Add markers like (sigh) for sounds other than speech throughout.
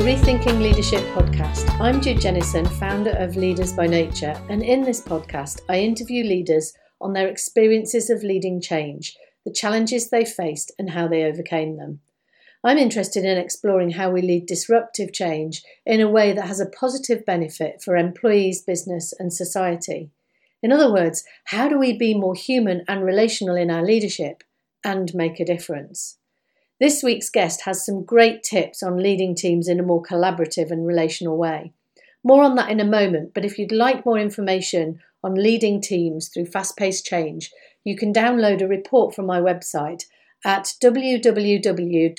Rethinking Leadership podcast. I'm Jude Jennison, founder of Leaders by Nature, and in this podcast, I interview leaders on their experiences of leading change, the challenges they faced, and how they overcame them. I'm interested in exploring how we lead disruptive change in a way that has a positive benefit for employees, business, and society. In other words, how do we be more human and relational in our leadership and make a difference? This week's guest has some great tips on leading teams in a more collaborative and relational way. More on that in a moment, but if you'd like more information on leading teams through fast paced change, you can download a report from my website at www.jude.team.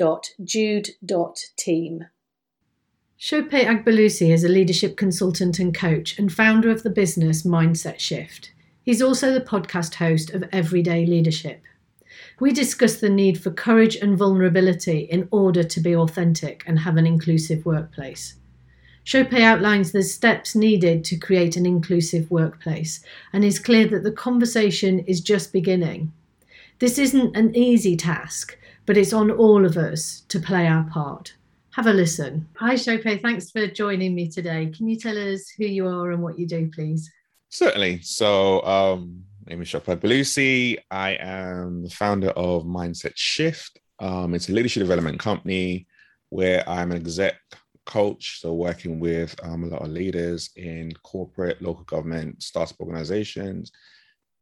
Shopay Agbalusi is a leadership consultant and coach and founder of the business Mindset Shift. He's also the podcast host of Everyday Leadership. We discuss the need for courage and vulnerability in order to be authentic and have an inclusive workplace. Shopay outlines the steps needed to create an inclusive workplace and is clear that the conversation is just beginning. This isn't an easy task, but it's on all of us to play our part have a listen. Hi, Shopay. Thanks for joining me today. Can you tell us who you are and what you do, please? Certainly. So, um, my name is Shopay Agbalusi. I am the founder of Mindset Shift. Um, it's a leadership development company where I'm an exec coach, so working with um, a lot of leaders in corporate, local government, startup organizations.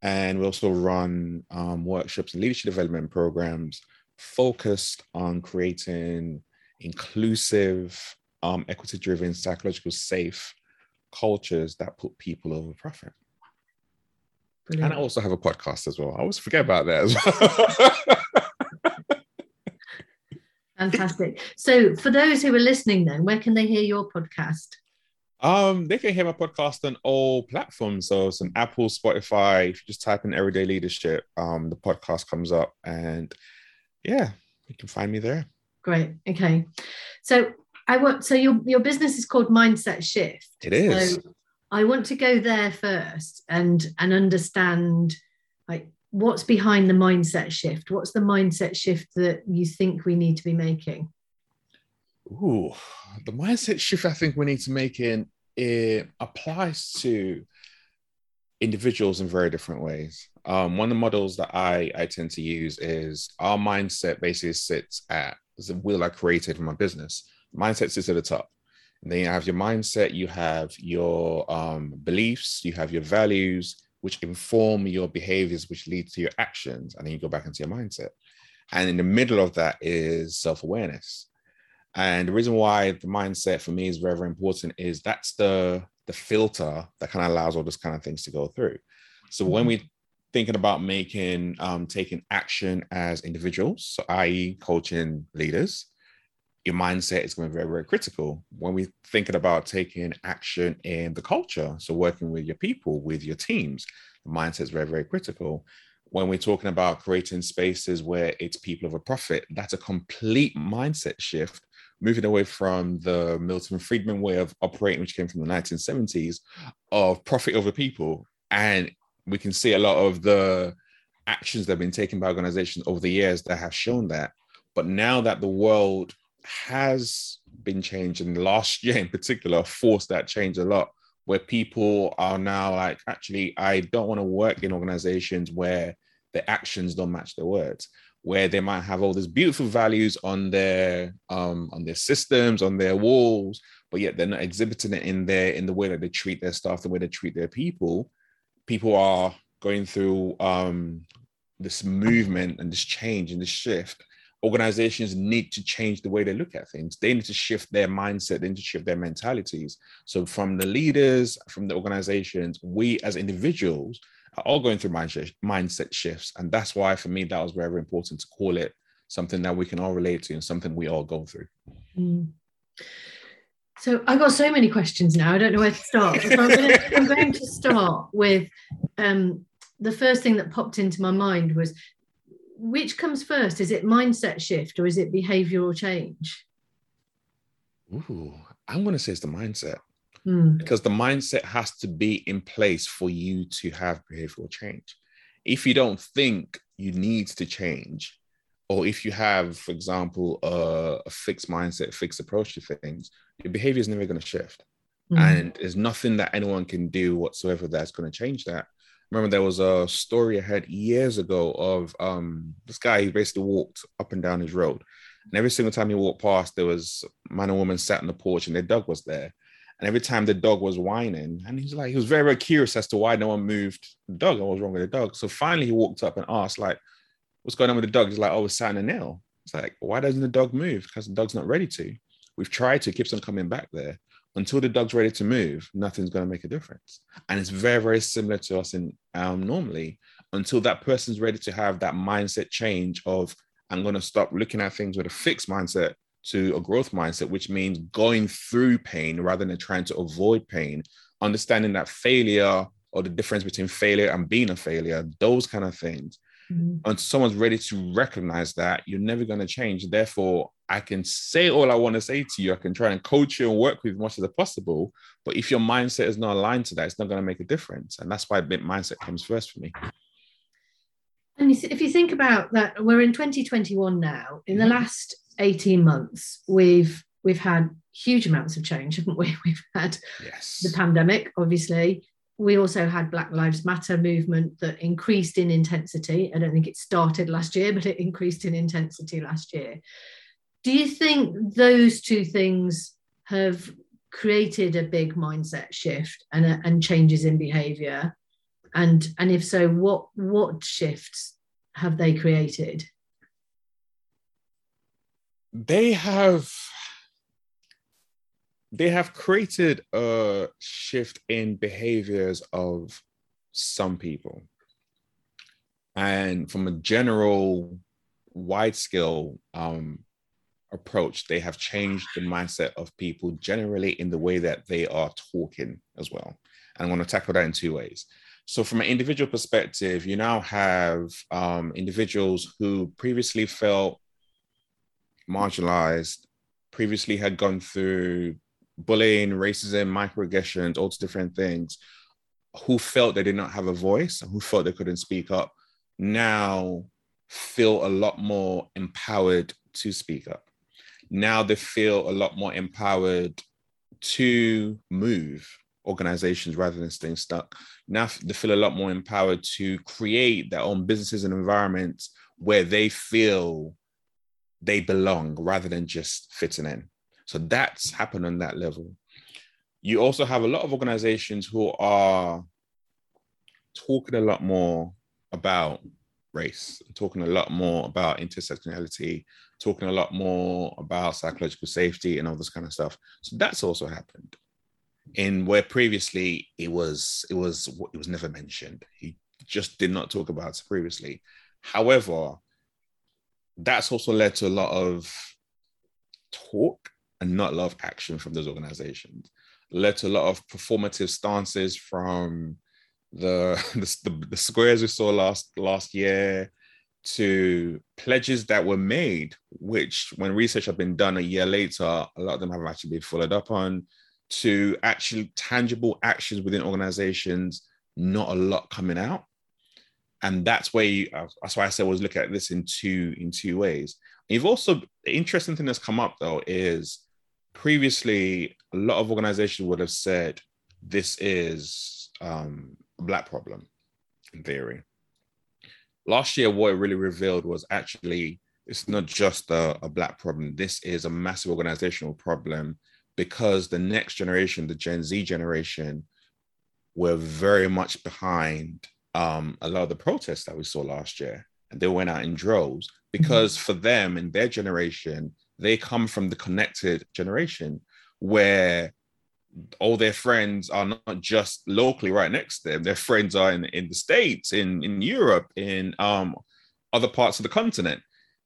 And we also run um, workshops and leadership development programs focused on creating inclusive, um, equity driven, psychological safe cultures that put people over profit. Brilliant. And I also have a podcast as well. I always forget about that as well. (laughs) Fantastic. So, for those who are listening, then, where can they hear your podcast? Um, they can hear my podcast on all platforms. So, it's on Apple, Spotify. If you just type in Everyday Leadership, um, the podcast comes up, and yeah, you can find me there. Great. Okay. So I want so your your business is called Mindset Shift. It is. So I want to go there first and and understand like what's behind the mindset shift. What's the mindset shift that you think we need to be making? Ooh, the mindset shift I think we need to make in it applies to individuals in very different ways. Um, one of the models that I, I tend to use is our mindset basically sits at the wheel I created for my business. Mindset sits at the top. And then you have your mindset, you have your um, beliefs, you have your values, which inform your behaviors, which lead to your actions. And then you go back into your mindset. And in the middle of that is self awareness. And the reason why the mindset for me is very, very important is that's the, the filter that kind of allows all those kind of things to go through. So when we're thinking about making um, taking action as individuals, so i.e., coaching leaders, your mindset is going to be very, very critical. When we're thinking about taking action in the culture, so working with your people, with your teams, the mindset is very, very critical. When we're talking about creating spaces where it's people of a profit, that's a complete mindset shift, moving away from the Milton Friedman way of operating, which came from the 1970s, of profit over people and we can see a lot of the actions that have been taken by organizations over the years that have shown that. But now that the world has been changed, and last year in particular forced that change a lot, where people are now like, actually, I don't want to work in organizations where the actions don't match the words where they might have all these beautiful values on their um, on their systems, on their walls, but yet they're not exhibiting it in their in the way that they treat their staff, the way they treat their people. People are going through um, this movement and this change and this shift, organizations need to change the way they look at things. They need to shift their mindset, they need to shift their mentalities. So, from the leaders, from the organizations, we as individuals are all going through mindset, shifts. And that's why, for me, that was very, very important to call it something that we can all relate to and something we all go through. Mm. So I've got so many questions now. I don't know where to start. So I'm, going to, I'm going to start with um, the first thing that popped into my mind was which comes first? Is it mindset shift or is it behavioral change? Ooh, I'm going to say it's the mindset hmm. because the mindset has to be in place for you to have behavioral change. If you don't think you need to change, or if you have, for example, a, a fixed mindset, fixed approach to things, your behavior is never going to shift. Mm-hmm. And there's nothing that anyone can do whatsoever that's going to change that. Remember, there was a story I heard years ago of um, this guy who basically walked up and down his road. And every single time he walked past, there was man and woman sat on the porch and their dog was there. And every time the dog was whining, and he's like, he was very, very curious as to why no one moved the dog. and What was wrong with the dog? So finally, he walked up and asked, like, what's going on with the dog? He's like, oh, it's sat in a nail. It's like, why doesn't the dog move? Because the dog's not ready to. We've tried to, keeps on coming back there. Until the dog's ready to move, nothing's going to make a difference. And it's very, very similar to us in um, normally until that person's ready to have that mindset change of, I'm going to stop looking at things with a fixed mindset to a growth mindset, which means going through pain rather than trying to avoid pain, understanding that failure or the difference between failure and being a failure, those kind of things. Mm-hmm. Until someone's ready to recognize that, you're never going to change. Therefore, I can say all I want to say to you. I can try and coach you and work with as much as possible. But if your mindset is not aligned to that, it's not going to make a difference. And that's why mindset comes first for me. And if you think about that, we're in 2021 now. In the mm-hmm. last 18 months, we've we've had huge amounts of change, haven't we? (laughs) We've had yes. the pandemic, obviously. We also had Black Lives Matter movement that increased in intensity. I don't think it started last year, but it increased in intensity last year. Do you think those two things have created a big mindset shift and, and changes in behavior? And, and if so, what, what shifts have they created? they have they have created a shift in behaviors of some people and from a general wide scale um, approach they have changed the mindset of people generally in the way that they are talking as well and i want to tackle that in two ways so from an individual perspective you now have um, individuals who previously felt marginalized, previously had gone through bullying, racism, microaggressions, all different things, who felt they did not have a voice who felt they couldn't speak up, now feel a lot more empowered to speak up. Now they feel a lot more empowered to move organizations rather than staying stuck. Now they feel a lot more empowered to create their own businesses and environments where they feel they belong rather than just fitting in. So that's happened on that level. You also have a lot of organizations who are talking a lot more about race, talking a lot more about intersectionality, talking a lot more about psychological safety and all this kind of stuff. So that's also happened. In where previously it was it was it was never mentioned. He just did not talk about it previously. However, that's also led to a lot of talk and not a lot of action from those organizations. Led to a lot of performative stances from the, (laughs) the, the squares we saw last last year to pledges that were made, which when research had been done a year later, a lot of them have actually been followed up on, to actually tangible actions within organizations, not a lot coming out and that's where you, that's why I said was look at this in two in two ways. You've also the interesting thing that's come up though is previously a lot of organizations would have said this is um, a black problem in theory. Last year, what it really revealed was actually it's not just a, a black problem. This is a massive organizational problem because the next generation, the Gen Z generation, were very much behind um, a lot of the protests that we saw last year, and they went out in droves because mm-hmm. for them in their generation, they come from the connected generation where all their friends are not just locally right next to them. Their friends are in, in the States, in, in Europe, in um, other parts of the continent.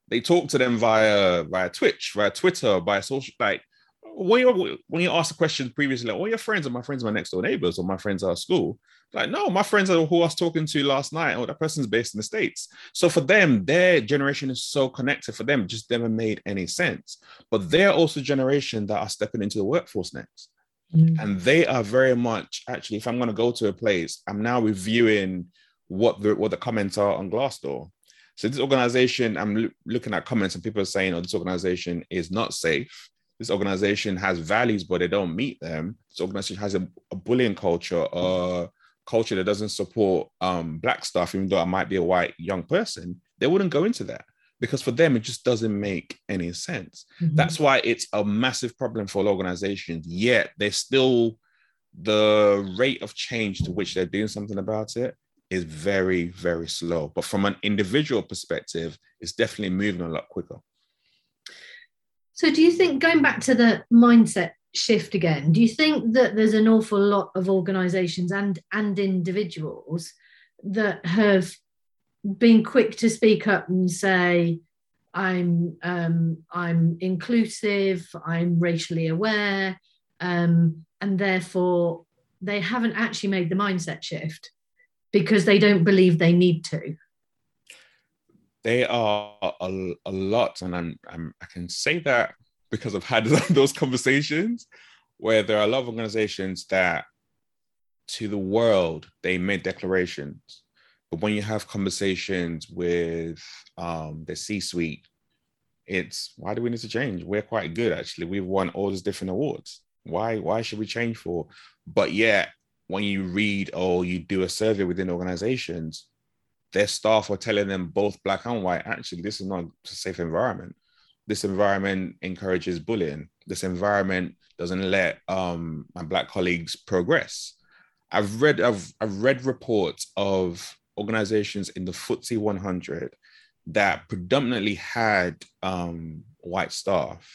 They talk to them via via Twitch, via Twitter, via social like when you when you ask the question previously, like, "Oh, your friends are my friends, my next door neighbors, or my friends are at school." Like, no, my friends are who I was talking to last night. Oh, that person's based in the states. So for them, their generation is so connected. For them, just never made any sense. But they're also generation that are stepping into the workforce next, mm. and they are very much actually. If I'm going to go to a place, I'm now reviewing what the what the comments are on Glassdoor. So this organization, I'm lo- looking at comments and people are saying, "Oh, this organization is not safe. This organization has values, but they don't meet them. This organization has a, a bullying culture, a culture that doesn't support um, black stuff, even though I might be a white young person. They wouldn't go into that because for them it just doesn't make any sense. Mm-hmm. That's why it's a massive problem for organizations. Yet they're still the rate of change to which they're doing something about it is very, very slow. But from an individual perspective, it's definitely moving a lot quicker. So, do you think going back to the mindset shift again, do you think that there's an awful lot of organizations and, and individuals that have been quick to speak up and say, I'm um, I'm inclusive, I'm racially aware, um, and therefore they haven't actually made the mindset shift because they don't believe they need to. They are a, a lot, and I'm, I'm, I can say that because I've had (laughs) those conversations where there are a lot of organizations that, to the world, they made declarations, but when you have conversations with um, the C-suite, it's why do we need to change? We're quite good actually. We've won all these different awards. Why why should we change for? But yet, when you read or you do a survey within organizations, their staff are telling them both black and white, actually, this is not a safe environment. This environment encourages bullying. This environment doesn't let um, my black colleagues progress. I've read I've I've read reports of organizations in the FTSE 100 that predominantly had um, white staff.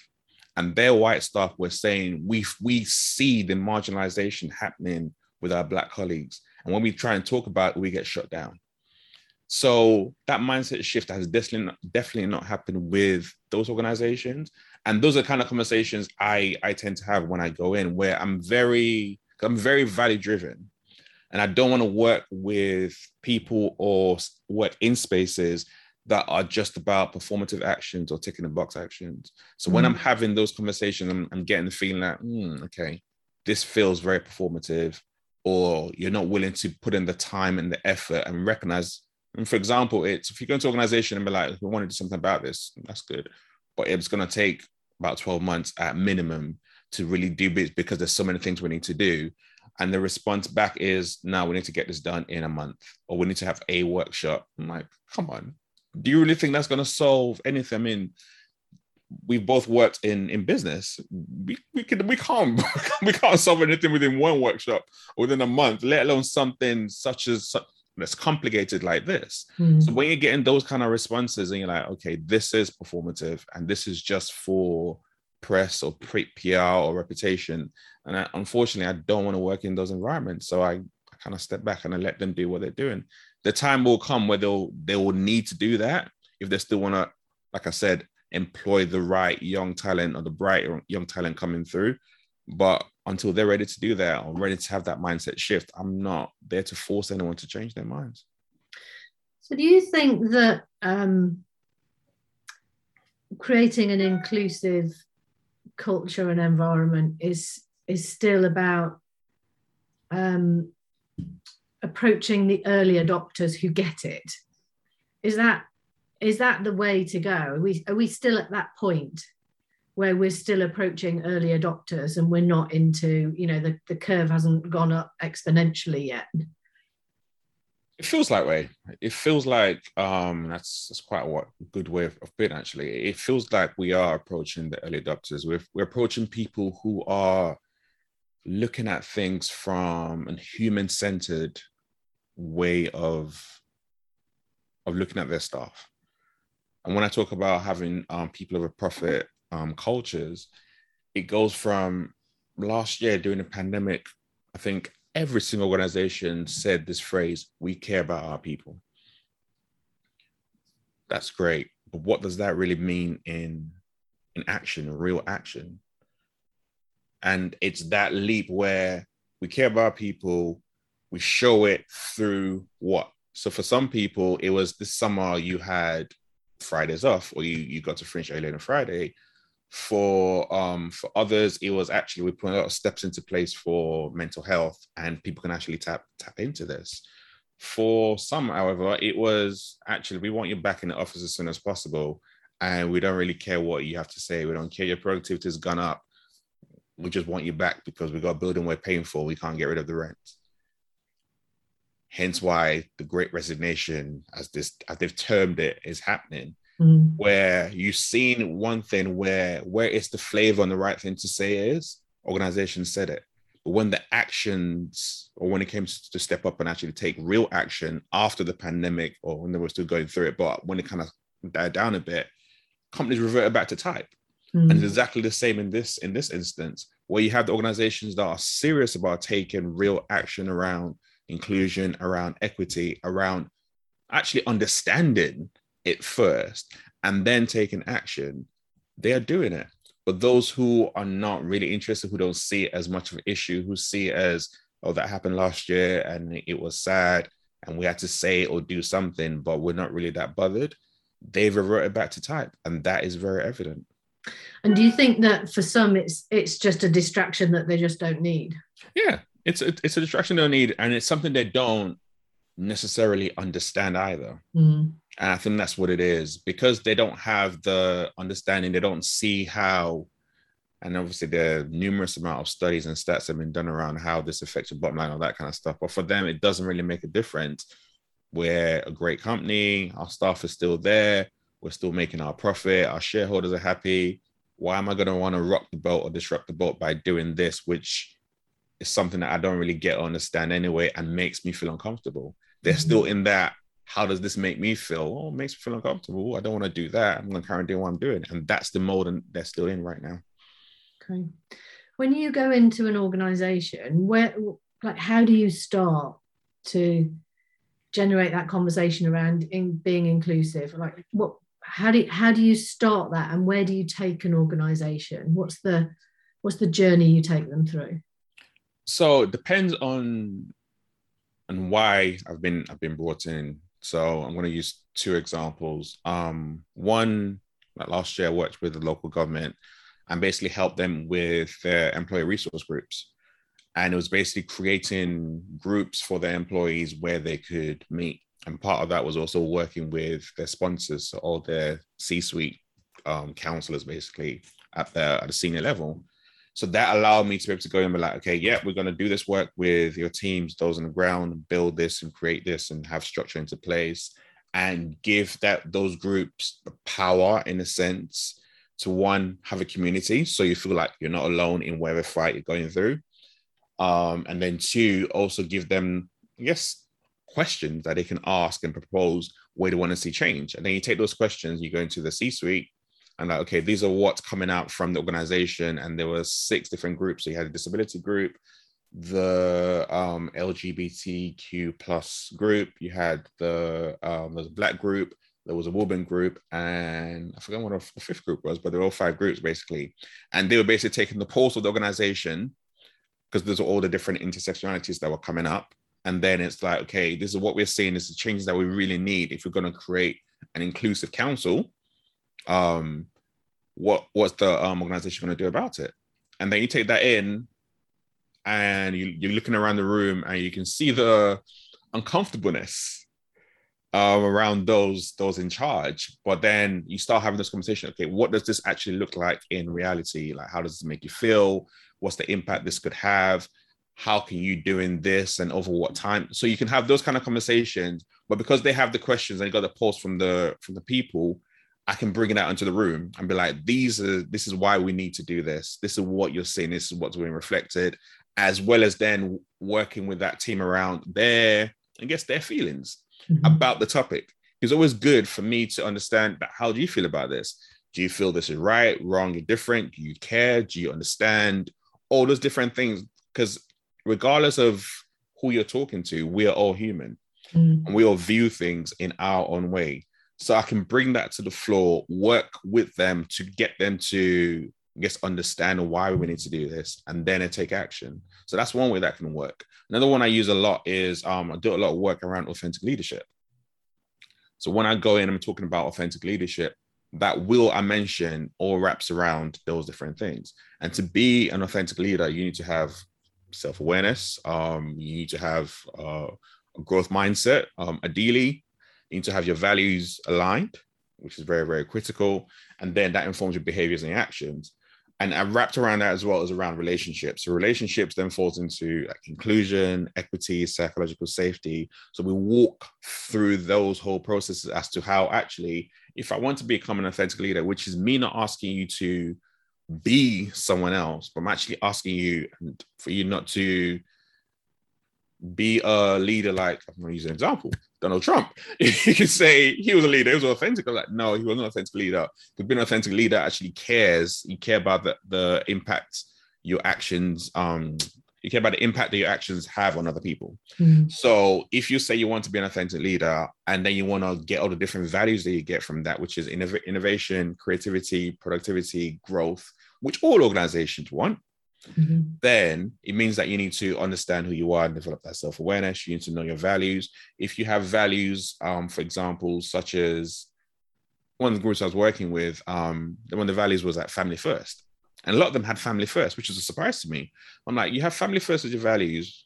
And their white staff were saying we we see the marginalization happening with our black colleagues. And when we try and talk about it we get shut down. So that mindset shift has definitely not, definitely not happened with those organizations. And those are kind of conversations i i tend to have when i go in where i'm very i'm very value driven and i don't want to work with people or work in spaces that are just about performative actions or ticking the box actions. So mm. when I'm mm. having those conversations, I'm, I'm getting the feeling that, mm, okay, this feels very performative, or you're not willing to put in the time and the effort and recognize. And for example, it's if you go into an organization and be like, we want to do something about this, that's good. But it's going to take about 12 months at minimum to really do this because there's so many things we need to do. And the response back is, now we need to get this done in a month, or we need to have a workshop. I'm like, come on, do you really think that's going to solve anything? I mean, we've both worked in in business. We we can we can't (laughs) we can't solve anything within one workshop or within a month, let alone something such as that's complicated like this. Mm. So when you're getting those kind of responses and you're like, okay, this is performative and this is just for press or pre- PR or reputation. And I, unfortunately, I don't want to work in those environments. So I, I kind of step back and I let them do what they're doing the time will come where they'll they will need to do that if they still want to, like I said, employ the right young talent or the bright young talent coming through. But until they're ready to do that or ready to have that mindset shift, I'm not there to force anyone to change their minds. So, do you think that um, creating an inclusive culture and environment is is still about um, approaching the early adopters who get it. Is that is that the way to go? Are we are we still at that point where we're still approaching early adopters and we're not into you know the, the curve hasn't gone up exponentially yet it feels that way it feels like um that's that's quite a good way of, of being actually it feels like we are approaching the early adopters we're, we're approaching people who are looking at things from a human centered way of of looking at their stuff. And when I talk about having um, people of a profit um, cultures, it goes from last year during the pandemic. I think every single organization said this phrase: "We care about our people." That's great, but what does that really mean in in action, real action? And it's that leap where we care about people, we show it through what? So for some people, it was this summer you had Fridays off, or you you got to finish early on Friday. For um for others, it was actually we put a lot of steps into place for mental health, and people can actually tap tap into this. For some, however, it was actually we want you back in the office as soon as possible, and we don't really care what you have to say. We don't care your productivity has gone up. We just want you back because we got a building we're paying for. We can't get rid of the rent. Hence why the great resignation, as this as they've termed it, is happening. Mm. Where you've seen one thing where where it's the flavor and the right thing to say is organizations said it. But when the actions or when it came to step up and actually take real action after the pandemic or when they were still going through it, but when it kind of died down a bit, companies reverted back to type. Mm. And it's exactly the same in this in this instance, where you have the organizations that are serious about taking real action around inclusion, around equity, around actually understanding it first and then taking action, they are doing it. But those who are not really interested, who don't see it as much of an issue, who see it as, oh, that happened last year and it was sad and we had to say or do something, but we're not really that bothered, they've reverted back to type. And that is very evident. And do you think that for some it's it's just a distraction that they just don't need? Yeah, it's a, it's a distraction they don't need, and it's something they don't necessarily understand either. Mm. And I think that's what it is because they don't have the understanding. They don't see how, and obviously there are numerous amount of studies and stats have been done around how this affects your bottom line, all that kind of stuff. But for them, it doesn't really make a difference. We're a great company. Our staff is still there. We're still making our profit. Our shareholders are happy. Why am I going to want to rock the boat or disrupt the boat by doing this, which is something that I don't really get or understand anyway, and makes me feel uncomfortable? They're mm-hmm. still in that. How does this make me feel? Oh, it makes me feel uncomfortable. I don't want to do that. I'm going to carry on doing what I'm doing, and that's the mode and they're still in right now. Okay. When you go into an organization, where like how do you start to generate that conversation around in being inclusive? Like what how do you, how do you start that and where do you take an organization what's the what's the journey you take them through so it depends on and why i've been i've been brought in so i'm going to use two examples. Um one last year i worked with the local government and basically helped them with their employee resource groups. And it was basically creating groups for their employees where they could meet. And part of that was also working with their sponsors, all their C-suite um, counselors, basically at the at the senior level. So that allowed me to be able to go and be like, okay, yeah, we're going to do this work with your teams, those on the ground, build this and create this and have structure into place, and give that those groups the power in a sense to one have a community, so you feel like you're not alone in whatever fight you're going through, um, and then two, also give them, guess, questions that they can ask and propose where they want to see change. And then you take those questions, you go into the C-suite and like, okay, these are what's coming out from the organization. And there were six different groups. So you had a disability group, the um, LGBTQ plus group, you had the um, there's a black group, there was a woman group, and I forget what the fifth group was, but there were all five groups basically. And they were basically taking the pulse of the organization because there's all the different intersectionalities that were coming up and then it's like okay this is what we're seeing this is the changes that we really need if we're going to create an inclusive council um what what's the um, organization going to do about it? And then you take that in and you, you're looking around the room and you can see the uncomfortableness um, around those those in charge. But then you start having this conversation okay what does this actually look like in reality? Like how does this make you feel? What's the impact this could have? How can you doing this and over what time? So you can have those kind of conversations but because they have the questions and you got the post from the from the people i can bring it out into the room and be like these are this is why we need to do this. This is what you're seeing. This is what's being reflected as well as then working with that team around their i guess their feelings mm-hmm. about the topic. It's always good for me to understand that how do you feel about this? Do you feel this is right wrong or different do you care? Do you understand? All those different things because regardless of who you're talking to, we are all human. Mm. and we all view things in our own way. So I can bring that to the floor, work with them to get them to I guess understand why we need to do this and then take action. So that's one way that can work. Another one I use a lot is um, I do a lot of work around authentic leadership. So when I go in, I'm talking about authentic leadership. That will I mention all wraps around those different things. And to be an authentic leader, you need to have self awareness. Um, you need to have uh, a growth mindset. Um, ideally, you need to have your values aligned, which is very, very critical. And then that informs your behaviors and your actions. And I wrapped around that as well as around relationships. So relationships then falls into like inclusion, equity, psychological safety. So we walk through those whole processes as to how actually, if I want to become an authentic leader, which is me not asking you to be someone else, but I'm actually asking you for you not to be a leader like I'm to use an example. Donald Trump. (laughs) you could say he was a leader, he was authentic. I'm like, no, he was not an authentic leader. Because being an authentic leader actually cares. You care about the, the impact your actions, um, you care about the impact that your actions have on other people. Mm. So if you say you want to be an authentic leader and then you want to get all the different values that you get from that, which is innov- innovation, creativity, productivity, growth, which all organizations want, mm-hmm. then it means that you need to understand who you are and develop that self awareness. You need to know your values. If you have values, um, for example, such as one of the groups I was working with, um, one of the values was that family first. And a lot of them had family first, which was a surprise to me. I'm like, you have family first as your values.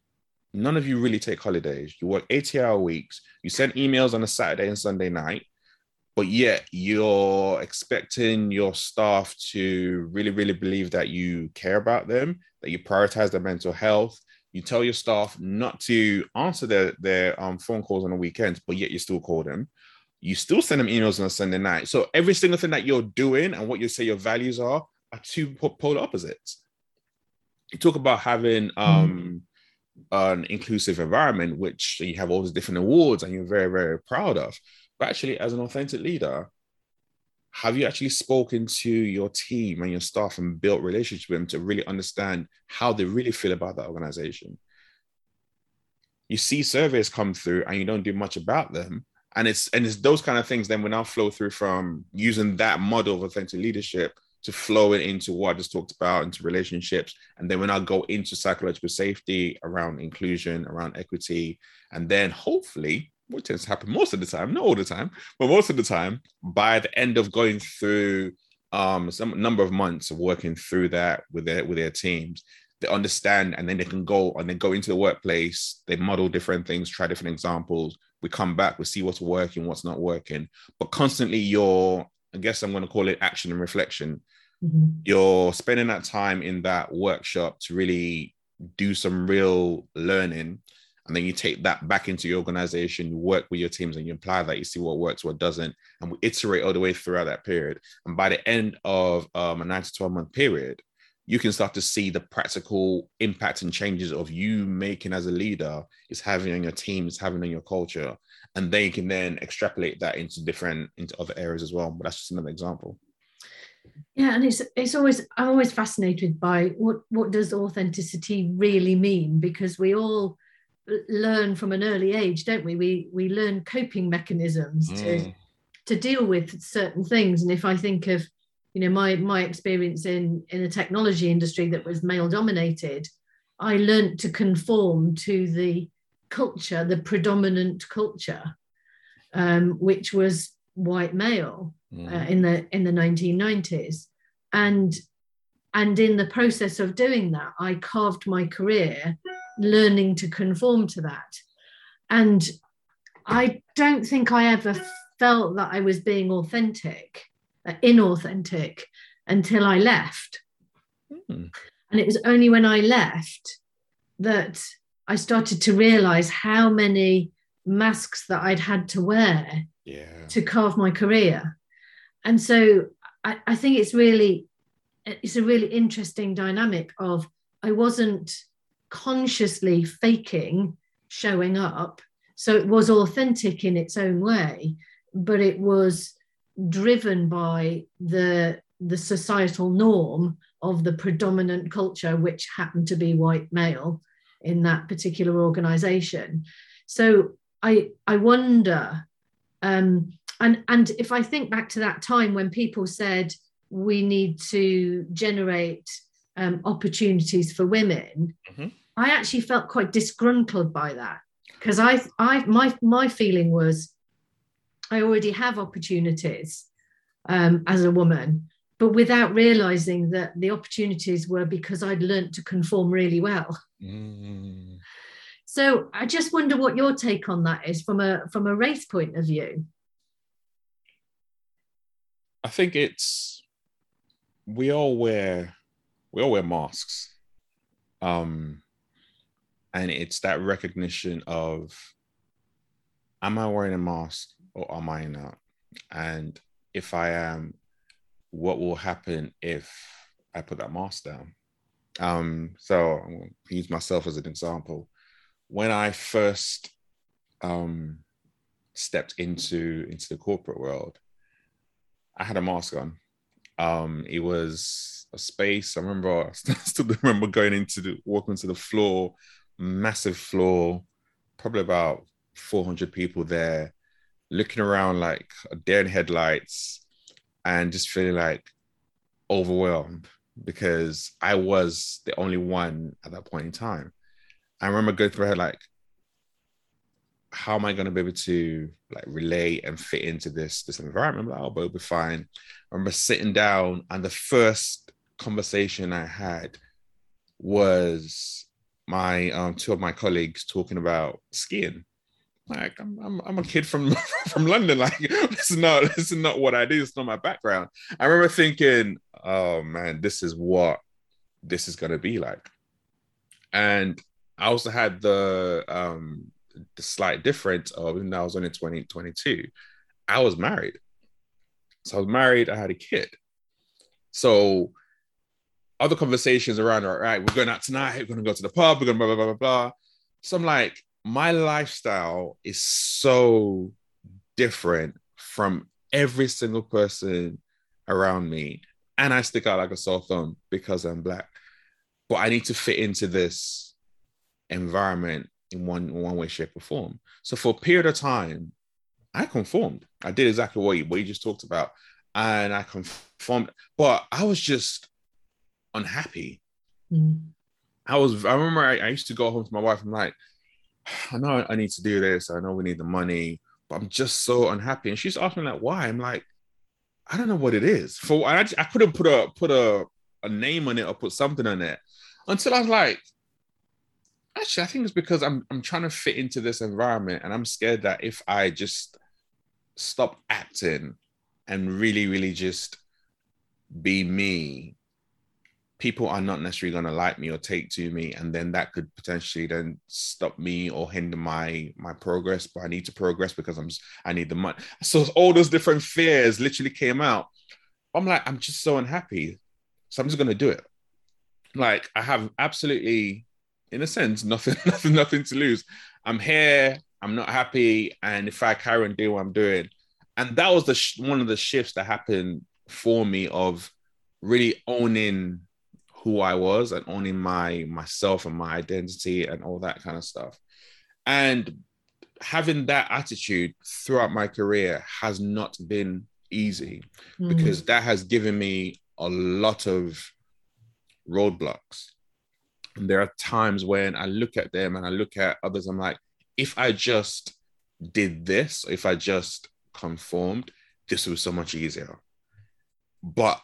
None of you really take holidays. You work 80 hour weeks. You send emails on a Saturday and Sunday night but yet you're expecting your staff to really, really believe that you care about them, that you prioritize their mental health. You tell your staff not to answer their, their um, phone calls on the weekends, but yet you still call them. You still send them emails on a Sunday night. So every single thing that you're doing and what you say your values are are two polar opposites. You talk about having um, mm. an inclusive environment, which you have all these different awards and you're very, very proud of but actually, as an authentic leader, have you actually spoken to your team and your staff and built relationships with them to really understand how they really feel about that organization? You see surveys come through and you don't do much about them. And it's and it's those kind of things then we now flow through from using that model of authentic leadership to flow it into what I just talked about, into relationships. And then when I go into psychological safety around inclusion, around equity, and then hopefully what tends to happen most of the time, not all the time, but most of the time, by the end of going through um, some number of months of working through that with their with their teams, they understand and then they can go and then go into the workplace. They model different things, try different examples. We come back, we see what's working, what's not working, but constantly you're, I guess I'm going to call it action and reflection. Mm-hmm. You're spending that time in that workshop to really do some real learning and then you take that back into your organization you work with your teams and you apply that you see what works what doesn't and we iterate all the way throughout that period. And by the end of um, a 9 to 12 month period you can start to see the practical impact and changes of you making as a leader is having on your team is having on your culture. And then you can then extrapolate that into different into other areas as well. But that's just another example. Yeah and it's it's always i'm always fascinated by what what does authenticity really mean? Because we all learn from an early age, don't we? We we learn coping mechanisms mm. to to deal with certain things. And if I think of, you know, my my experience in in a technology industry that was male dominated, I learned to conform to the culture, the predominant culture, um, which was white male mm. uh, in the in the 1990s, and and in the process of doing that, I carved my career learning to conform to that. And I don't think I ever felt that I was being authentic, uh, inauthentic until I left. Mm. And it was only when I left that I started to realize how many masks that I'd had to wear yeah. to carve my career. And so I, I think it's really it's a really interesting dynamic of I wasn't consciously faking showing up. So it was authentic in its own way, but it was driven by the the societal norm of the predominant culture, which happened to be white male in that particular organization. So I I wonder, um, and and if I think back to that time when people said we need to generate um, opportunities for women, mm-hmm. I actually felt quite disgruntled by that because I, I, my, my feeling was I already have opportunities um, as a woman, but without realizing that the opportunities were because I'd learnt to conform really well. Mm. So I just wonder what your take on that is from a from a race point of view. I think it's we all wear we all wear masks. Um and it's that recognition of am I wearing a mask or am I not? And if I am, what will happen if I put that mask down? Um, so I'll use myself as an example. When I first um, stepped into into the corporate world, I had a mask on. Um, it was a space. I remember, (laughs) I still remember going into the walking to the floor, massive floor, probably about 400 people there, looking around like deer in headlights, and just feeling like overwhelmed because I was the only one at that point in time. I remember going through her like, how am I going to be able to like relate and fit into this this environment? like, oh, but it'll be fine. I remember sitting down, and the first conversation I had was my um, two of my colleagues talking about skiing. Like I'm, I'm, I'm a kid from (laughs) from London. Like this is not this is not what I do. It's not my background. I remember thinking, oh man, this is what this is gonna be like. And I also had the um the slight difference of even though I was only 20, 22, I was married. So I was married, I had a kid. So other conversations around, all right, we're going out tonight, we're gonna go to the pub, we're gonna blah blah blah blah blah. So I'm like, my lifestyle is so different from every single person around me. And I stick out like a sore thumb because I'm black. But I need to fit into this environment in one one way, shape, or form. So for a period of time, I conformed. I did exactly what you, what you just talked about. And I conformed, but I was just unhappy. Mm. I was, I remember I, I, used to go home to my wife. I'm like, (sighs) I know I need to do this. I know we need the money, but I'm just so unhappy. And she's asking me like, why? I'm like, I don't know what it is. For I, I couldn't put a put a, a name on it or put something on it until I was like, actually, I think it's because I'm I'm trying to fit into this environment, and I'm scared that if I just stop acting and really, really just be me, people are not necessarily going to like me or take to me and then that could potentially then stop me or hinder my my progress but i need to progress because i'm i need the money so all those different fears literally came out. I'm like i'm just so unhappy so i'm just going to do it. Like i have absolutely in a sense nothing (laughs) nothing nothing to lose. I'm here i'm not happy and if i carry on doing what i'm doing and that was the sh- one of the shifts that happened for me of really owning who I was and owning my myself and my identity and all that kind of stuff. And having that attitude throughout my career has not been easy mm. because that has given me a lot of roadblocks. And there are times when I look at them and I look at others, I'm like, if I just did this, if I just conformed, this was so much easier. But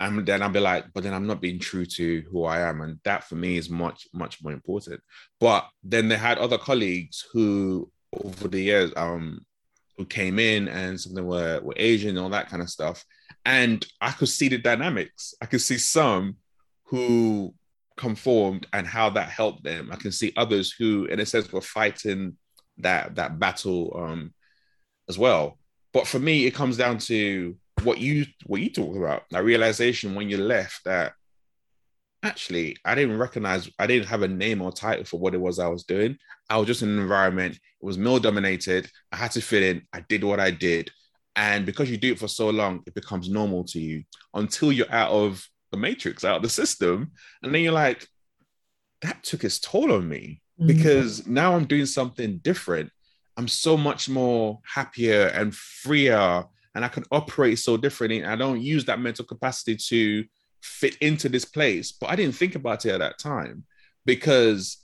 and then I'll be like, but then I'm not being true to who I am. And that for me is much, much more important. But then they had other colleagues who over the years, um, who came in and some of them were, were Asian and all that kind of stuff. And I could see the dynamics. I could see some who conformed and how that helped them. I can see others who, in a sense, were fighting that that battle um, as well. But for me, it comes down to what you what you talk about that realization when you left that actually I didn't recognize I didn't have a name or title for what it was I was doing. I was just in an environment, it was male dominated. I had to fit in. I did what I did. And because you do it for so long, it becomes normal to you until you're out of the matrix, out of the system. And then you're like, that took its toll on me mm-hmm. because now I'm doing something different. I'm so much more happier and freer and I can operate so differently. I don't use that mental capacity to fit into this place. But I didn't think about it at that time because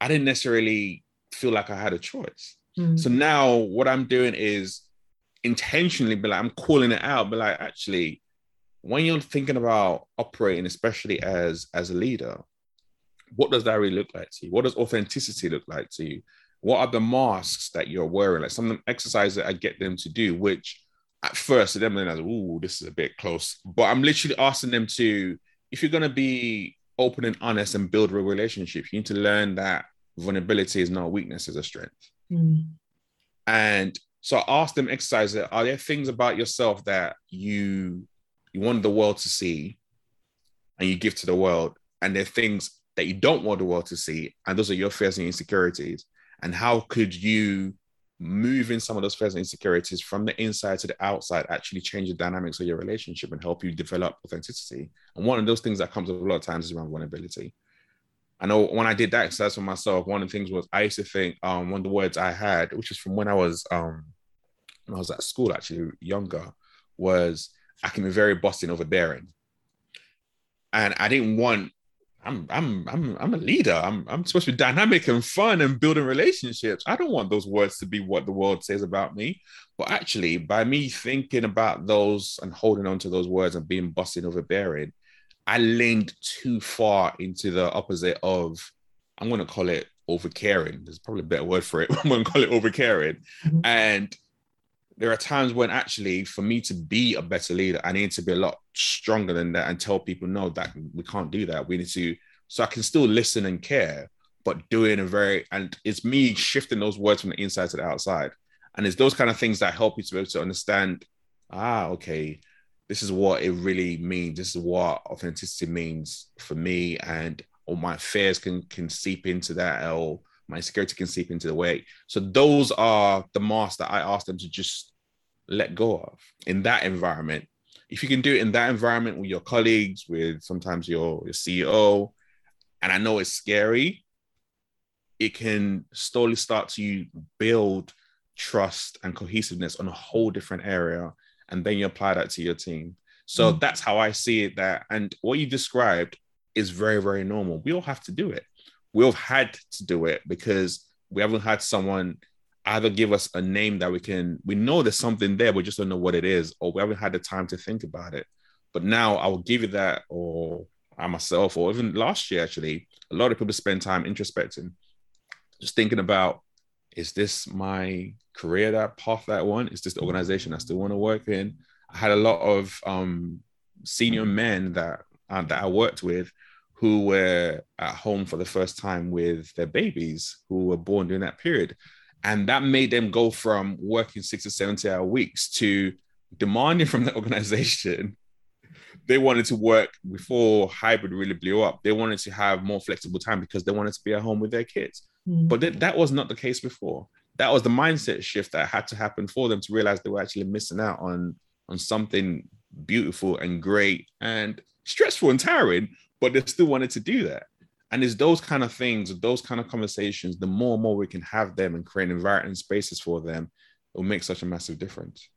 I didn't necessarily feel like I had a choice. Mm. So now what I'm doing is intentionally be like, I'm calling it out, but like actually, when you're thinking about operating, especially as as a leader, what does that really look like to you? What does authenticity look like to you? What are the masks that you're wearing? Like some of the exercises that I get them to do, which at first to them, they're like, "Ooh, this is a bit close." But I'm literally asking them to, if you're gonna be open and honest and build a relationship, you need to learn that vulnerability is not weakness, it's a strength. Mm. And so I asked them exercises, are there things about yourself that you you want the world to see and you give to the world? And there are things that you don't want the world to see, and those are your fears and insecurities. And how could you move in some of those fears and insecurities from the inside to the outside, actually change the dynamics of your relationship and help you develop authenticity? And one of those things that comes up a lot of times is around vulnerability. I know when I did that exercise for myself, one of the things was I used to think um, one of the words I had, which is from when I was um, when I was at school, actually younger, was I can be very bossy and overbearing, and I didn't want. I'm I'm I'm I'm a leader. I'm I'm supposed to be dynamic and fun and building relationships. I don't want those words to be what the world says about me. But actually, by me thinking about those and holding on to those words and being bossy and overbearing, I leaned too far into the opposite of, I'm going to call it overcaring. There's probably a better word for it. (laughs) I'm going to call it overcaring. Mm-hmm. And there are times when actually, for me to be a better leader, I need to be a lot stronger than that and tell people, no, that we can't do that. We need to, so I can still listen and care, but doing a very, and it's me shifting those words from the inside to the outside. And it's those kind of things that help you to be able to understand, ah, okay, this is what it really means. This is what authenticity means for me, and all my fears can can seep into that, or my security can seep into the way. So those are the masks that I ask them to just let go of in that environment. If you can do it in that environment with your colleagues, with sometimes your, your CEO, and I know it's scary, it can slowly start to build trust and cohesiveness on a whole different area and then you apply that to your team. So mm. that's how I see it. That and what you described is very, very normal. We all have to do it. We've had to do it because we haven't had someone either give us a name that we can we know there's something there, we just don't know what it is, or we haven't had the time to think about it. But now I will give you that, or I myself, or even last year actually, a lot of people spend time introspecting, just thinking about is this my career that path that I want? Is this the organization I still want to work in? I had a lot of um, senior men that uh, that I worked with who were at home for the first time with their babies who were born during that period. And that made them go from working six to 70 hour weeks to demanding from the organization. (laughs) They wanted to work before hybrid really blew up. They wanted to have more flexible time because they wanted to be at home with their kids. Mm. But th- that was not the case before that was the mindset shift that had to happen for them to realize they were actually missing out on on something beautiful and great and stressful and tiring, but they still wanted to do that. And it's those kind of things, those kind of conversations, the more and more we can have them and create environment spaces for them, it will make such a massive difference.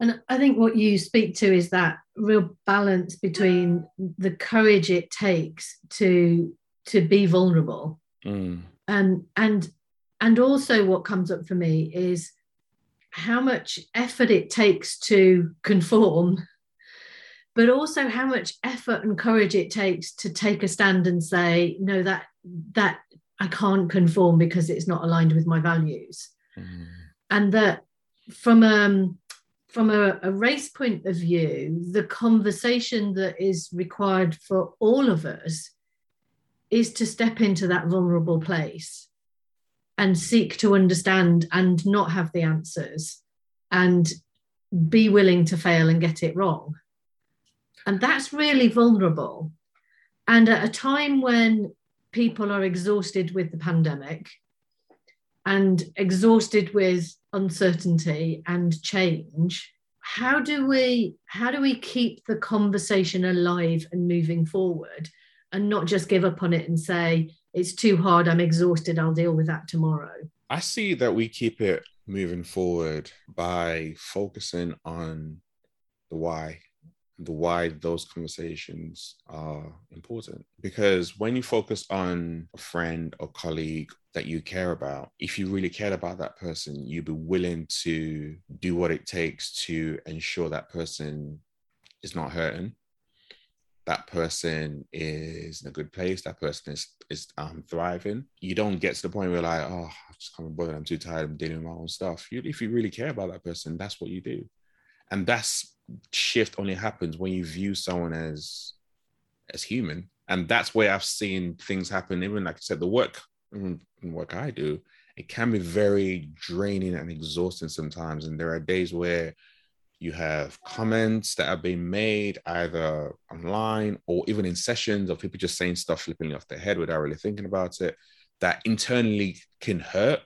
And I think what you speak to is that real balance between the courage it takes to to be vulnerable mm. and and and also what comes up for me is how much effort it takes to conform but also how much effort and courage it takes to take a stand and say no that that i can't conform because it's not aligned with my values mm. and that from um from a, a race point of view the conversation that is required for all of us is to step into that vulnerable place and seek to understand and not have the answers and be willing to fail and get it wrong. And that's really vulnerable. And at a time when people are exhausted with the pandemic and exhausted with uncertainty and change, how do we how do we keep the conversation alive and moving forward and not just give up on it and say it's too hard. I'm exhausted. I'll deal with that tomorrow. I see that we keep it moving forward by focusing on the why, the why those conversations are important. Because when you focus on a friend or colleague that you care about, if you really cared about that person, you'd be willing to do what it takes to ensure that person is not hurting that person is in a good place, that person is is um, thriving. You don't get to the point where like, oh, I just can't bother. I'm too tired. I'm dealing with my own stuff. You, if you really care about that person, that's what you do, and that's shift only happens when you view someone as as human, and that's where I've seen things happen. Even like I said, the work work I do, it can be very draining and exhausting sometimes, and there are days where you have comments that are being made either online or even in sessions of people just saying stuff flipping off their head without really thinking about it that internally can hurt.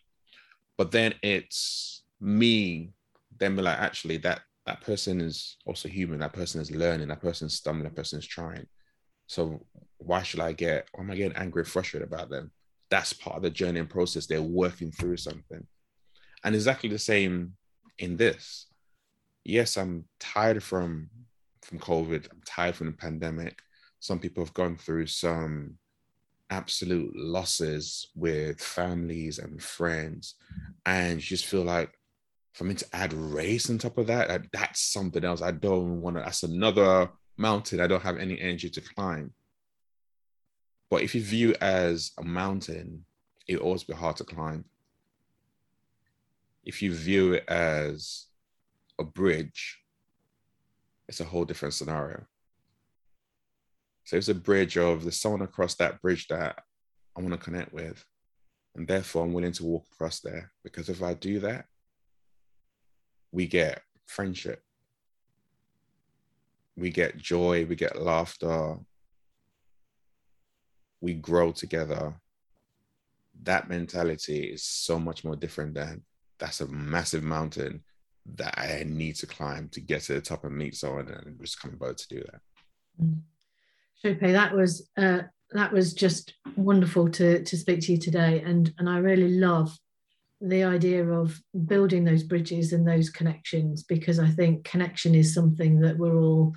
But then it's me then be like actually that that person is also human that person is learning that person is stumbling that person is trying. So why should i get why am i getting angry frustrated about them? That's part of the journey and process. They're working through something. And exactly the same in this. Yes, I'm tired from from COVID. I'm tired from the pandemic. Some people have gone through some absolute losses with families and friends, and you just feel like for me to add race on top of that, that's something else. I don't want to. That's another mountain I don't have any energy to climb. But if you view as a mountain, it always be hard to climb. If you view it as a bridge, it's a whole different scenario. So it's a bridge of there's someone across that bridge that I want to connect with. And therefore, I'm willing to walk across there because if I do that, we get friendship, we get joy, we get laughter, we grow together. That mentality is so much more different than that's a massive mountain that I need to climb to get to the top and meet someone, and just coming about to do that. Mm. Shope, that was uh, that was just wonderful to to speak to you today, and and I really love the idea of building those bridges and those connections because I think connection is something that we're all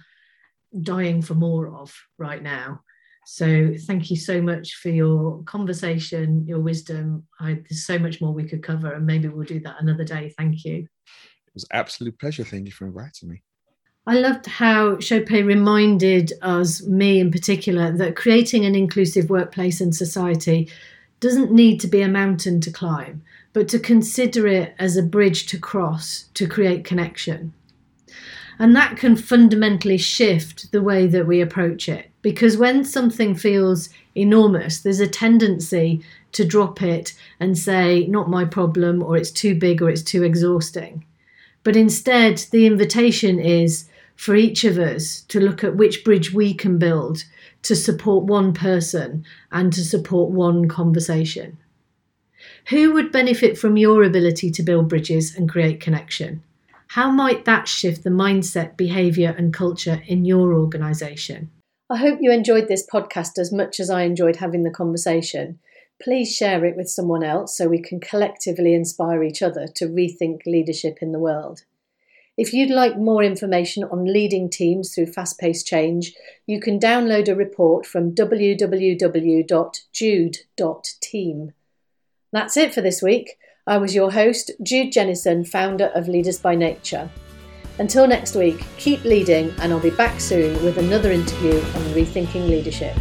dying for more of right now. So thank you so much for your conversation, your wisdom. I, there's so much more we could cover, and maybe we'll do that another day. Thank you. It was absolute pleasure. Thank you for inviting me. I loved how Shope reminded us, me in particular, that creating an inclusive workplace and society doesn't need to be a mountain to climb, but to consider it as a bridge to cross to create connection. And that can fundamentally shift the way that we approach it. Because when something feels enormous, there's a tendency to drop it and say, not my problem, or it's too big, or it's too exhausting. But instead, the invitation is for each of us to look at which bridge we can build to support one person and to support one conversation. Who would benefit from your ability to build bridges and create connection? How might that shift the mindset, behaviour, and culture in your organisation? I hope you enjoyed this podcast as much as I enjoyed having the conversation. Please share it with someone else so we can collectively inspire each other to rethink leadership in the world. If you'd like more information on leading teams through fast paced change, you can download a report from www.jude.team. That's it for this week. I was your host, Jude Jennison, founder of Leaders by Nature. Until next week, keep leading, and I'll be back soon with another interview on rethinking leadership.